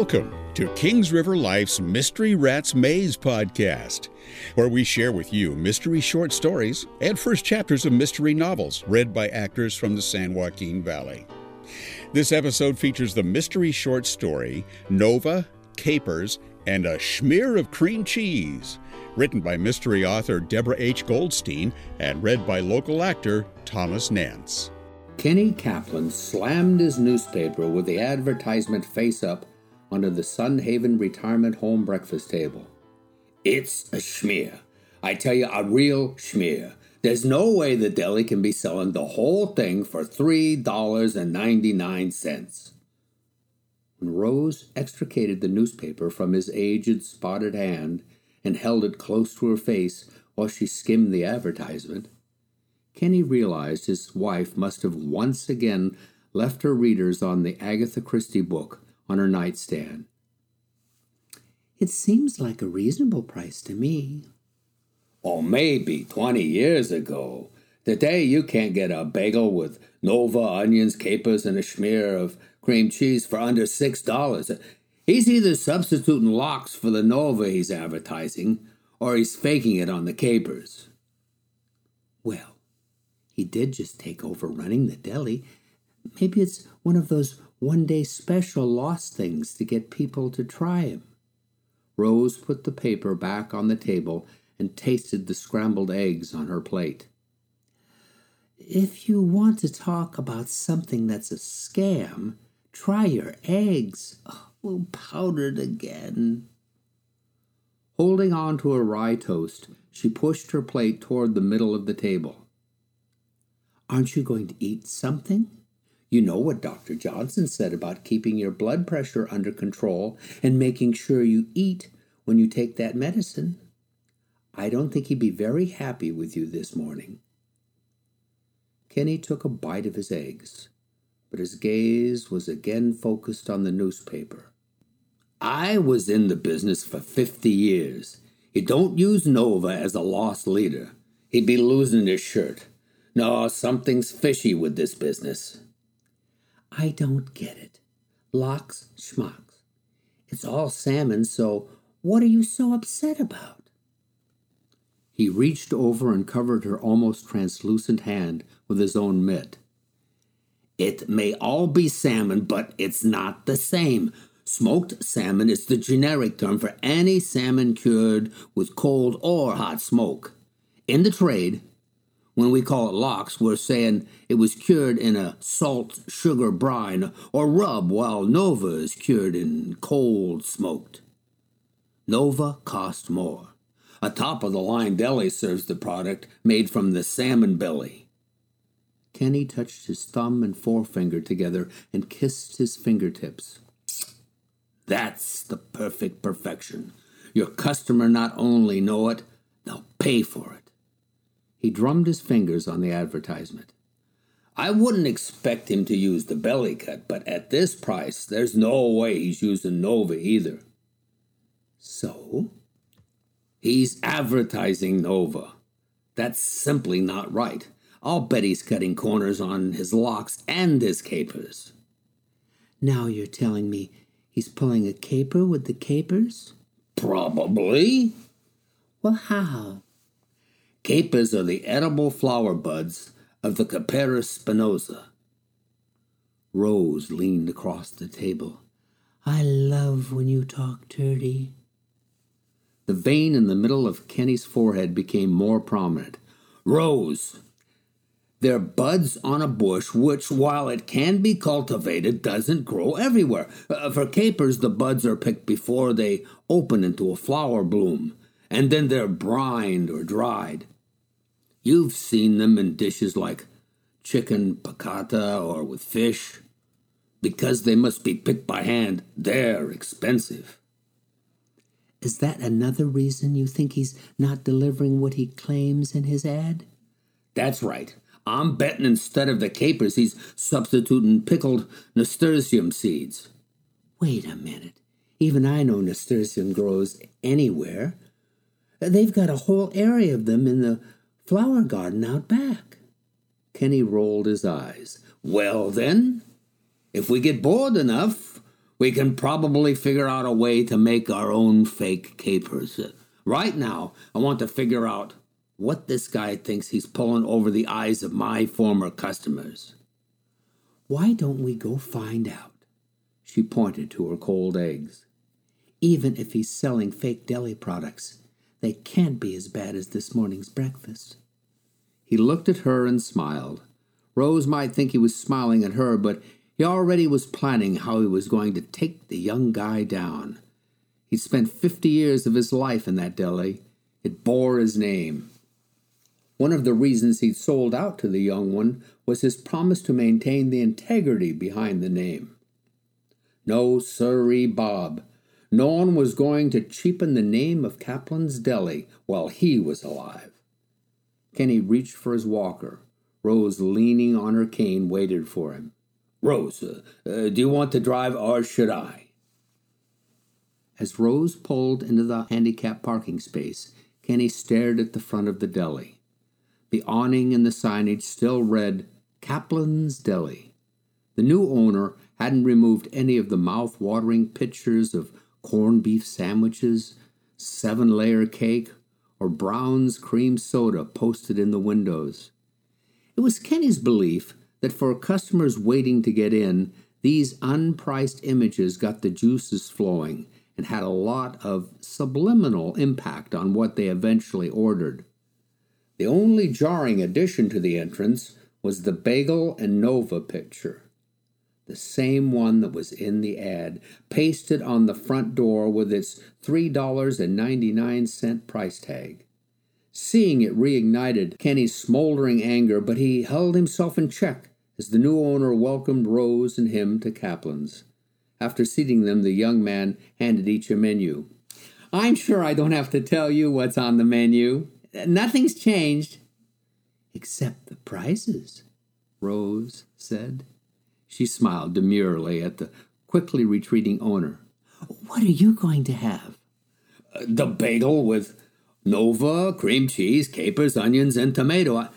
Welcome to Kings River Life's Mystery Rats Maze podcast, where we share with you mystery short stories and first chapters of mystery novels read by actors from the San Joaquin Valley. This episode features the mystery short story Nova, Capers, and a Schmear of Cream Cheese, written by mystery author Deborah H. Goldstein and read by local actor Thomas Nance. Kenny Kaplan slammed his newspaper with the advertisement face up onto the Sun Haven Retirement Home breakfast table. It's a schmear. I tell you, a real schmear. There's no way the deli can be selling the whole thing for $3.99. When Rose extricated the newspaper from his aged, spotted hand and held it close to her face while she skimmed the advertisement, Kenny realized his wife must have once again left her readers on the Agatha Christie book on her nightstand. It seems like a reasonable price to me. Or maybe 20 years ago. Today you can't get a bagel with Nova onions, capers, and a smear of cream cheese for under $6. He's either substituting lox for the Nova he's advertising, or he's faking it on the capers. Well, he did just take over running the deli. Maybe it's one of those one day special lost things to get people to try him. Rose put the paper back on the table and tasted the scrambled eggs on her plate. If you want to talk about something that's a scam, try your eggs. Oh, powdered again. Holding on to a rye toast, she pushed her plate toward the middle of the table. Aren't you going to eat something? You know what Dr. Johnson said about keeping your blood pressure under control and making sure you eat when you take that medicine. I don't think he'd be very happy with you this morning. Kenny took a bite of his eggs, but his gaze was again focused on the newspaper. I was in the business for fifty years. You don't use Nova as a loss leader. He'd be losing his shirt. No, something's fishy with this business. I don't get it. Lox schmucks. It's all salmon, so what are you so upset about? He reached over and covered her almost translucent hand with his own mitt. It may all be salmon, but it's not the same. Smoked salmon is the generic term for any salmon cured with cold or hot smoke. In the trade, when we call it lox, we're saying it was cured in a salt sugar brine or rub, while Nova is cured in cold smoked. Nova costs more. A top of the line deli serves the product made from the salmon belly. Kenny touched his thumb and forefinger together and kissed his fingertips. That's the perfect perfection. Your customer not only know it, they'll pay for it. He drummed his fingers on the advertisement. I wouldn't expect him to use the belly cut, but at this price, there's no way he's using Nova either. So? He's advertising Nova. That's simply not right. I'll bet he's cutting corners on his lox and his capers. Now you're telling me he's pulling a caper with the capers? Probably. Well, how? Capers are the edible flower buds of the Capparis spinosa. Rose leaned across the table. I love when you talk dirty. The vein in the middle of Kenny's forehead became more prominent. Rose, they're buds on a bush which, while it can be cultivated, doesn't grow everywhere. Uh, for capers, the buds are picked before they open into a flower bloom, and then they're brined or dried. You've seen them in dishes like chicken piccata or with fish. Because they must be picked by hand, they're expensive. Is that another reason you think he's not delivering what he claims in his ad? That's right. I'm betting instead of the capers, he's substituting pickled nasturtium seeds. Wait a minute. Even I know nasturtium grows anywhere. They've got a whole area of them in the flower garden out back. Kenny rolled his eyes. Well, then, if we get bored enough, We can probably figure out a way to make our own fake capers. Right now, I want to figure out what this guy thinks he's pulling over the eyes of my former customers. Why don't we go find out? She pointed to her cold eggs. Even if he's selling fake deli products, they can't be as bad as this morning's breakfast. He looked at her and smiled. Rose might think he was smiling at her, but he already was planning how he was going to take the young guy down. He'd spent fifty years of his life in that deli. It bore his name. One of the reasons he'd sold out to the young one was his promise to maintain the integrity behind the name. No, sirree, Bob. No one was going to cheapen the name of Kaplan's Deli while he was alive. Kenny reached for his walker. Rose, leaning on her cane, waited for him. Rose, uh, uh, do you want to drive or should I? As Rose pulled into the handicapped parking space, Kenny stared at the front of the deli. The awning and the signage still read Kaplan's Deli. The new owner hadn't removed any of the mouth-watering pictures of corned beef sandwiches, seven-layer cake, or Brown's cream soda posted in the windows. It was Kenny's belief that for customers waiting to get in, these unpriced images got the juices flowing and had a lot of subliminal impact on what they eventually ordered. The only jarring addition to the entrance was the Bagel and Nova picture, the same one that was in the ad, pasted on the front door with its $3.99 price tag. Seeing it reignited Kenny's smoldering anger, but he held himself in check as the new owner welcomed Rose and him to Kaplan's. After seating them, the young man handed each a menu. I'm sure I don't have to tell you what's on the menu. Nothing's changed. Except the prices, Rose said. She smiled demurely at the quickly retreating owner. What are you going to have? Uh, the bagel with Nova, cream cheese, capers, onions, and tomato. I,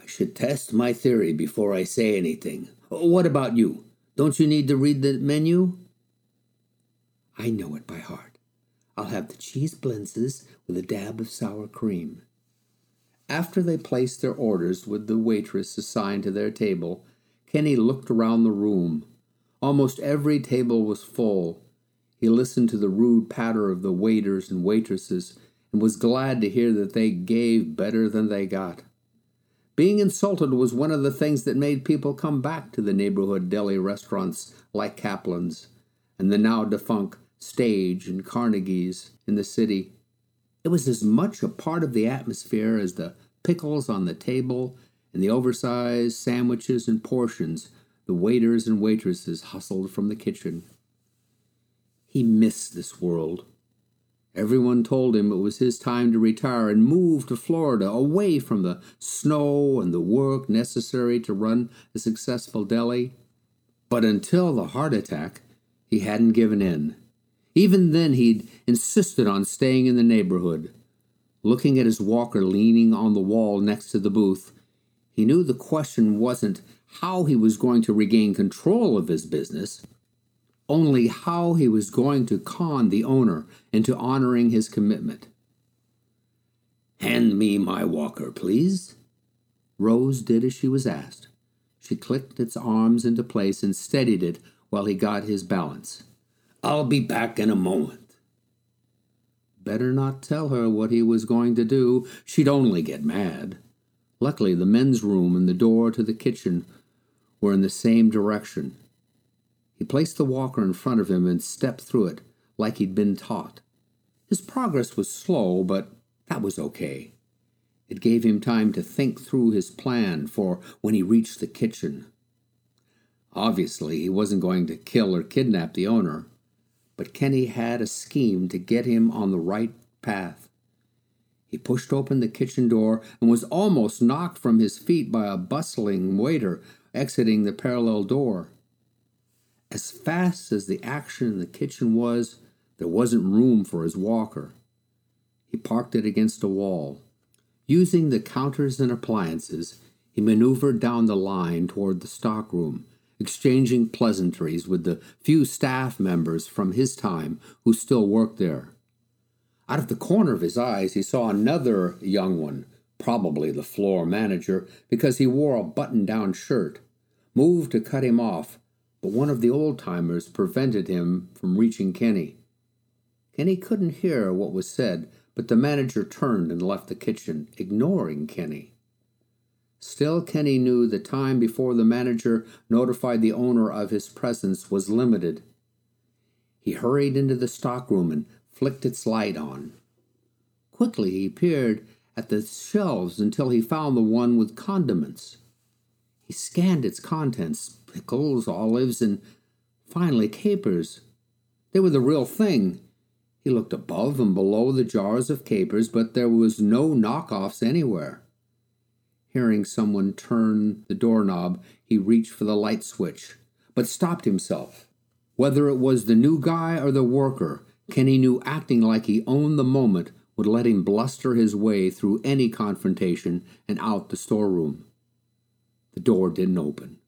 I should test my theory before I say anything. What about you? Don't you need to read the menu? I know it by heart. I'll have the cheese blintzes with a dab of sour cream. After they placed their orders with the waitress assigned to their table, Kenny looked around the room. Almost every table was full. He listened to the rude patter of the waiters and waitresses and was glad to hear that they gave better than they got. Being insulted was one of the things that made people come back to the neighborhood deli restaurants like Kaplan's and the now defunct Stage and Carnegie's in the city. It was as much a part of the atmosphere as the pickles on the table and the oversized sandwiches and portions the waiters and waitresses hustled from the kitchen. He missed this world. Everyone told him it was his time to retire and move to Florida, away from the snow and the work necessary to run a successful deli. But until the heart attack, he hadn't given in. Even then, he'd insisted on staying in the neighborhood. Looking at his walker leaning on the wall next to the booth, he knew the question wasn't how he was going to regain control of his business, only how he was going to con the owner into honoring his commitment. Hand me my walker, please. Rose did as she was asked. She clicked its arms into place and steadied it while he got his balance. I'll be back in a moment. Better not tell her what he was going to do. She'd only get mad. Luckily, the men's room and the door to the kitchen were in the same direction, he placed the walker in front of him and stepped through it like he'd been taught. His progress was slow, but that was okay. It gave him time to think through his plan for when he reached the kitchen. Obviously, he wasn't going to kill or kidnap the owner, but Kenny had a scheme to get him on the right path. He pushed open the kitchen door and was almost knocked from his feet by a bustling waiter exiting the parallel door. As fast as the action in the kitchen was, there wasn't room for his walker. He parked it against a wall. Using the counters and appliances, he maneuvered down the line toward the stockroom, exchanging pleasantries with the few staff members from his time who still worked there. Out of the corner of his eyes, he saw another young one, probably the floor manager, because he wore a button down shirt, move to cut him off, but one of the old timers prevented him from reaching Kenny. Kenny couldn't hear what was said, but the manager turned and left the kitchen, ignoring Kenny. Still, Kenny knew the time before the manager notified the owner of his presence was limited. He hurried into the stockroom and flicked its light on. Quickly he peered at the shelves until he found the one with condiments. He scanned its contents pickles, olives, and finally capers. They were the real thing. He looked above and below the jars of capers, but there was no knockoffs anywhere. Hearing someone turn the doorknob, he reached for the light switch, but stopped himself. Whether it was the new guy or the worker, Kenny knew acting like he owned the moment would let him bluster his way through any confrontation and out the storeroom. The door didn't open.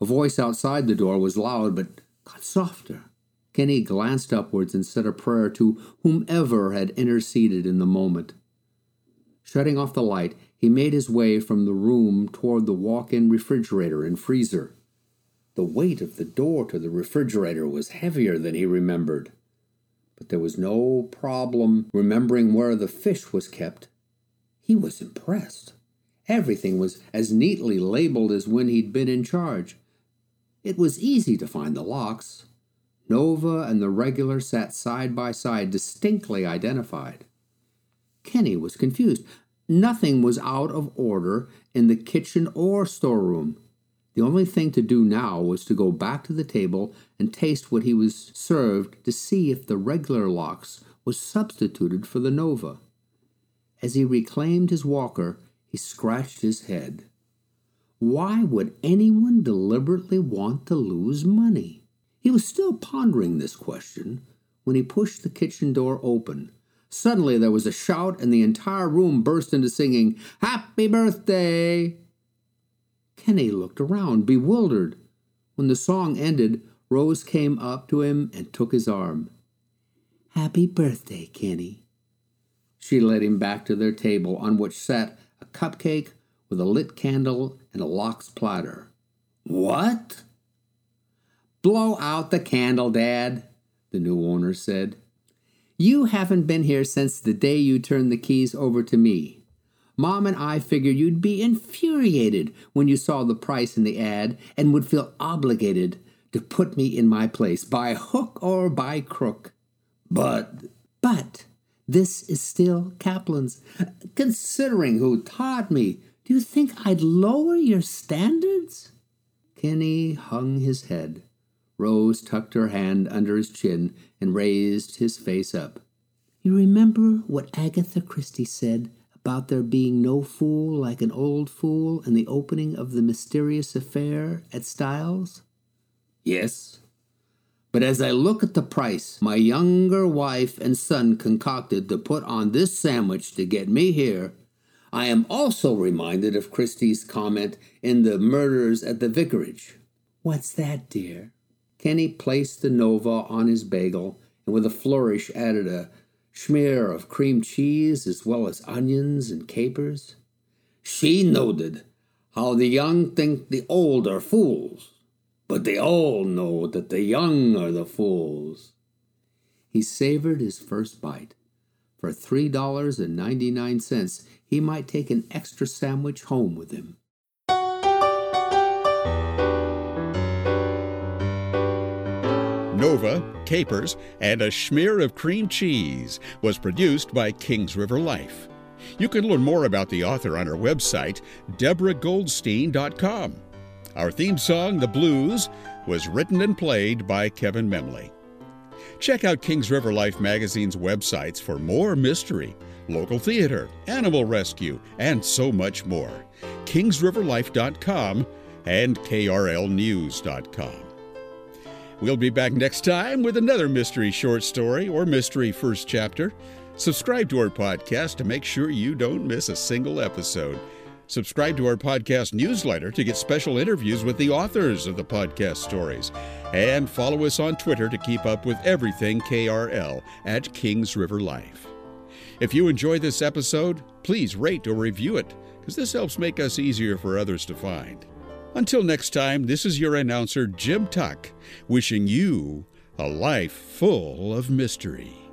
A voice outside the door was loud but got softer. Kenny glanced upwards and said a prayer to whomever had interceded in the moment. Shutting off the light, he made his way from the room toward the walk in refrigerator and freezer. The weight of the door to the refrigerator was heavier than he remembered. But there was no problem remembering where the fish was kept. He was impressed. Everything was as neatly labeled as when he'd been in charge. It was easy to find the lox. Nova and the regular sat side by side, distinctly identified. Kenny was confused. Nothing was out of order in the kitchen or storeroom. The only thing to do now was to go back to the table and taste what he was served to see if the regular lox was substituted for the Nova. As he reclaimed his walker, he scratched his head. Why would anyone deliberately want to lose money? He was still pondering this question when he pushed the kitchen door open Suddenly there was a shout, and the entire room burst into singing, Happy Birthday! Kenny looked around, bewildered. When the song ended, Rose came up to him and took his arm. Happy birthday, Kenny. She led him back to their table, on which sat a cupcake with a lit candle and a lox platter. What? Blow out the candle, Dad, the new owner said. You haven't been here since the day you turned the keys over to me. Mom and I figured you'd be infuriated when you saw the price in the ad and would feel obligated to put me in my place by hook or by crook. But, but, this is still Kaplan's. Considering who taught me, do you think I'd lower your standards? Kenny hung his head. Rose tucked her hand under his chin and raised his face up. You remember what Agatha Christie said about there being no fool like an old fool in the opening of the mysterious affair at Styles? Yes. But as I look at the price my younger wife and son concocted to put on this sandwich to get me here, I am also reminded of Christie's comment in The Murders at the Vicarage. What's that, dear? Kenny placed the Nova on his bagel and with a flourish added a smear of cream cheese as well as onions and capers. She noted how the young think the old are fools, but they all know that the young are the fools. He savored his first bite. For $3.99, he might take an extra sandwich home with him. Nova, capers, and a smear of cream cheese was produced by Kings River Life. You can learn more about the author on our website, deborahgoldstein.com. Our theme song, The Blues, was written and played by Kevin Memley. Check out Kings River Life magazine's websites for more mystery, local theater, animal rescue, and so much more. KingsRiverLife.com and KRLNews.com. We'll be back next time with another mystery short story or mystery first chapter. Subscribe to our podcast to make sure you don't miss a single episode. Subscribe to our podcast newsletter to get special interviews with the authors of the podcast stories. And follow us on Twitter to keep up with everything KRL at Kings River Life. If you enjoy this episode, please rate or review it, because this helps make us easier for others to find. Until next time, this is your announcer, Jim Tuck, wishing you a life full of mystery.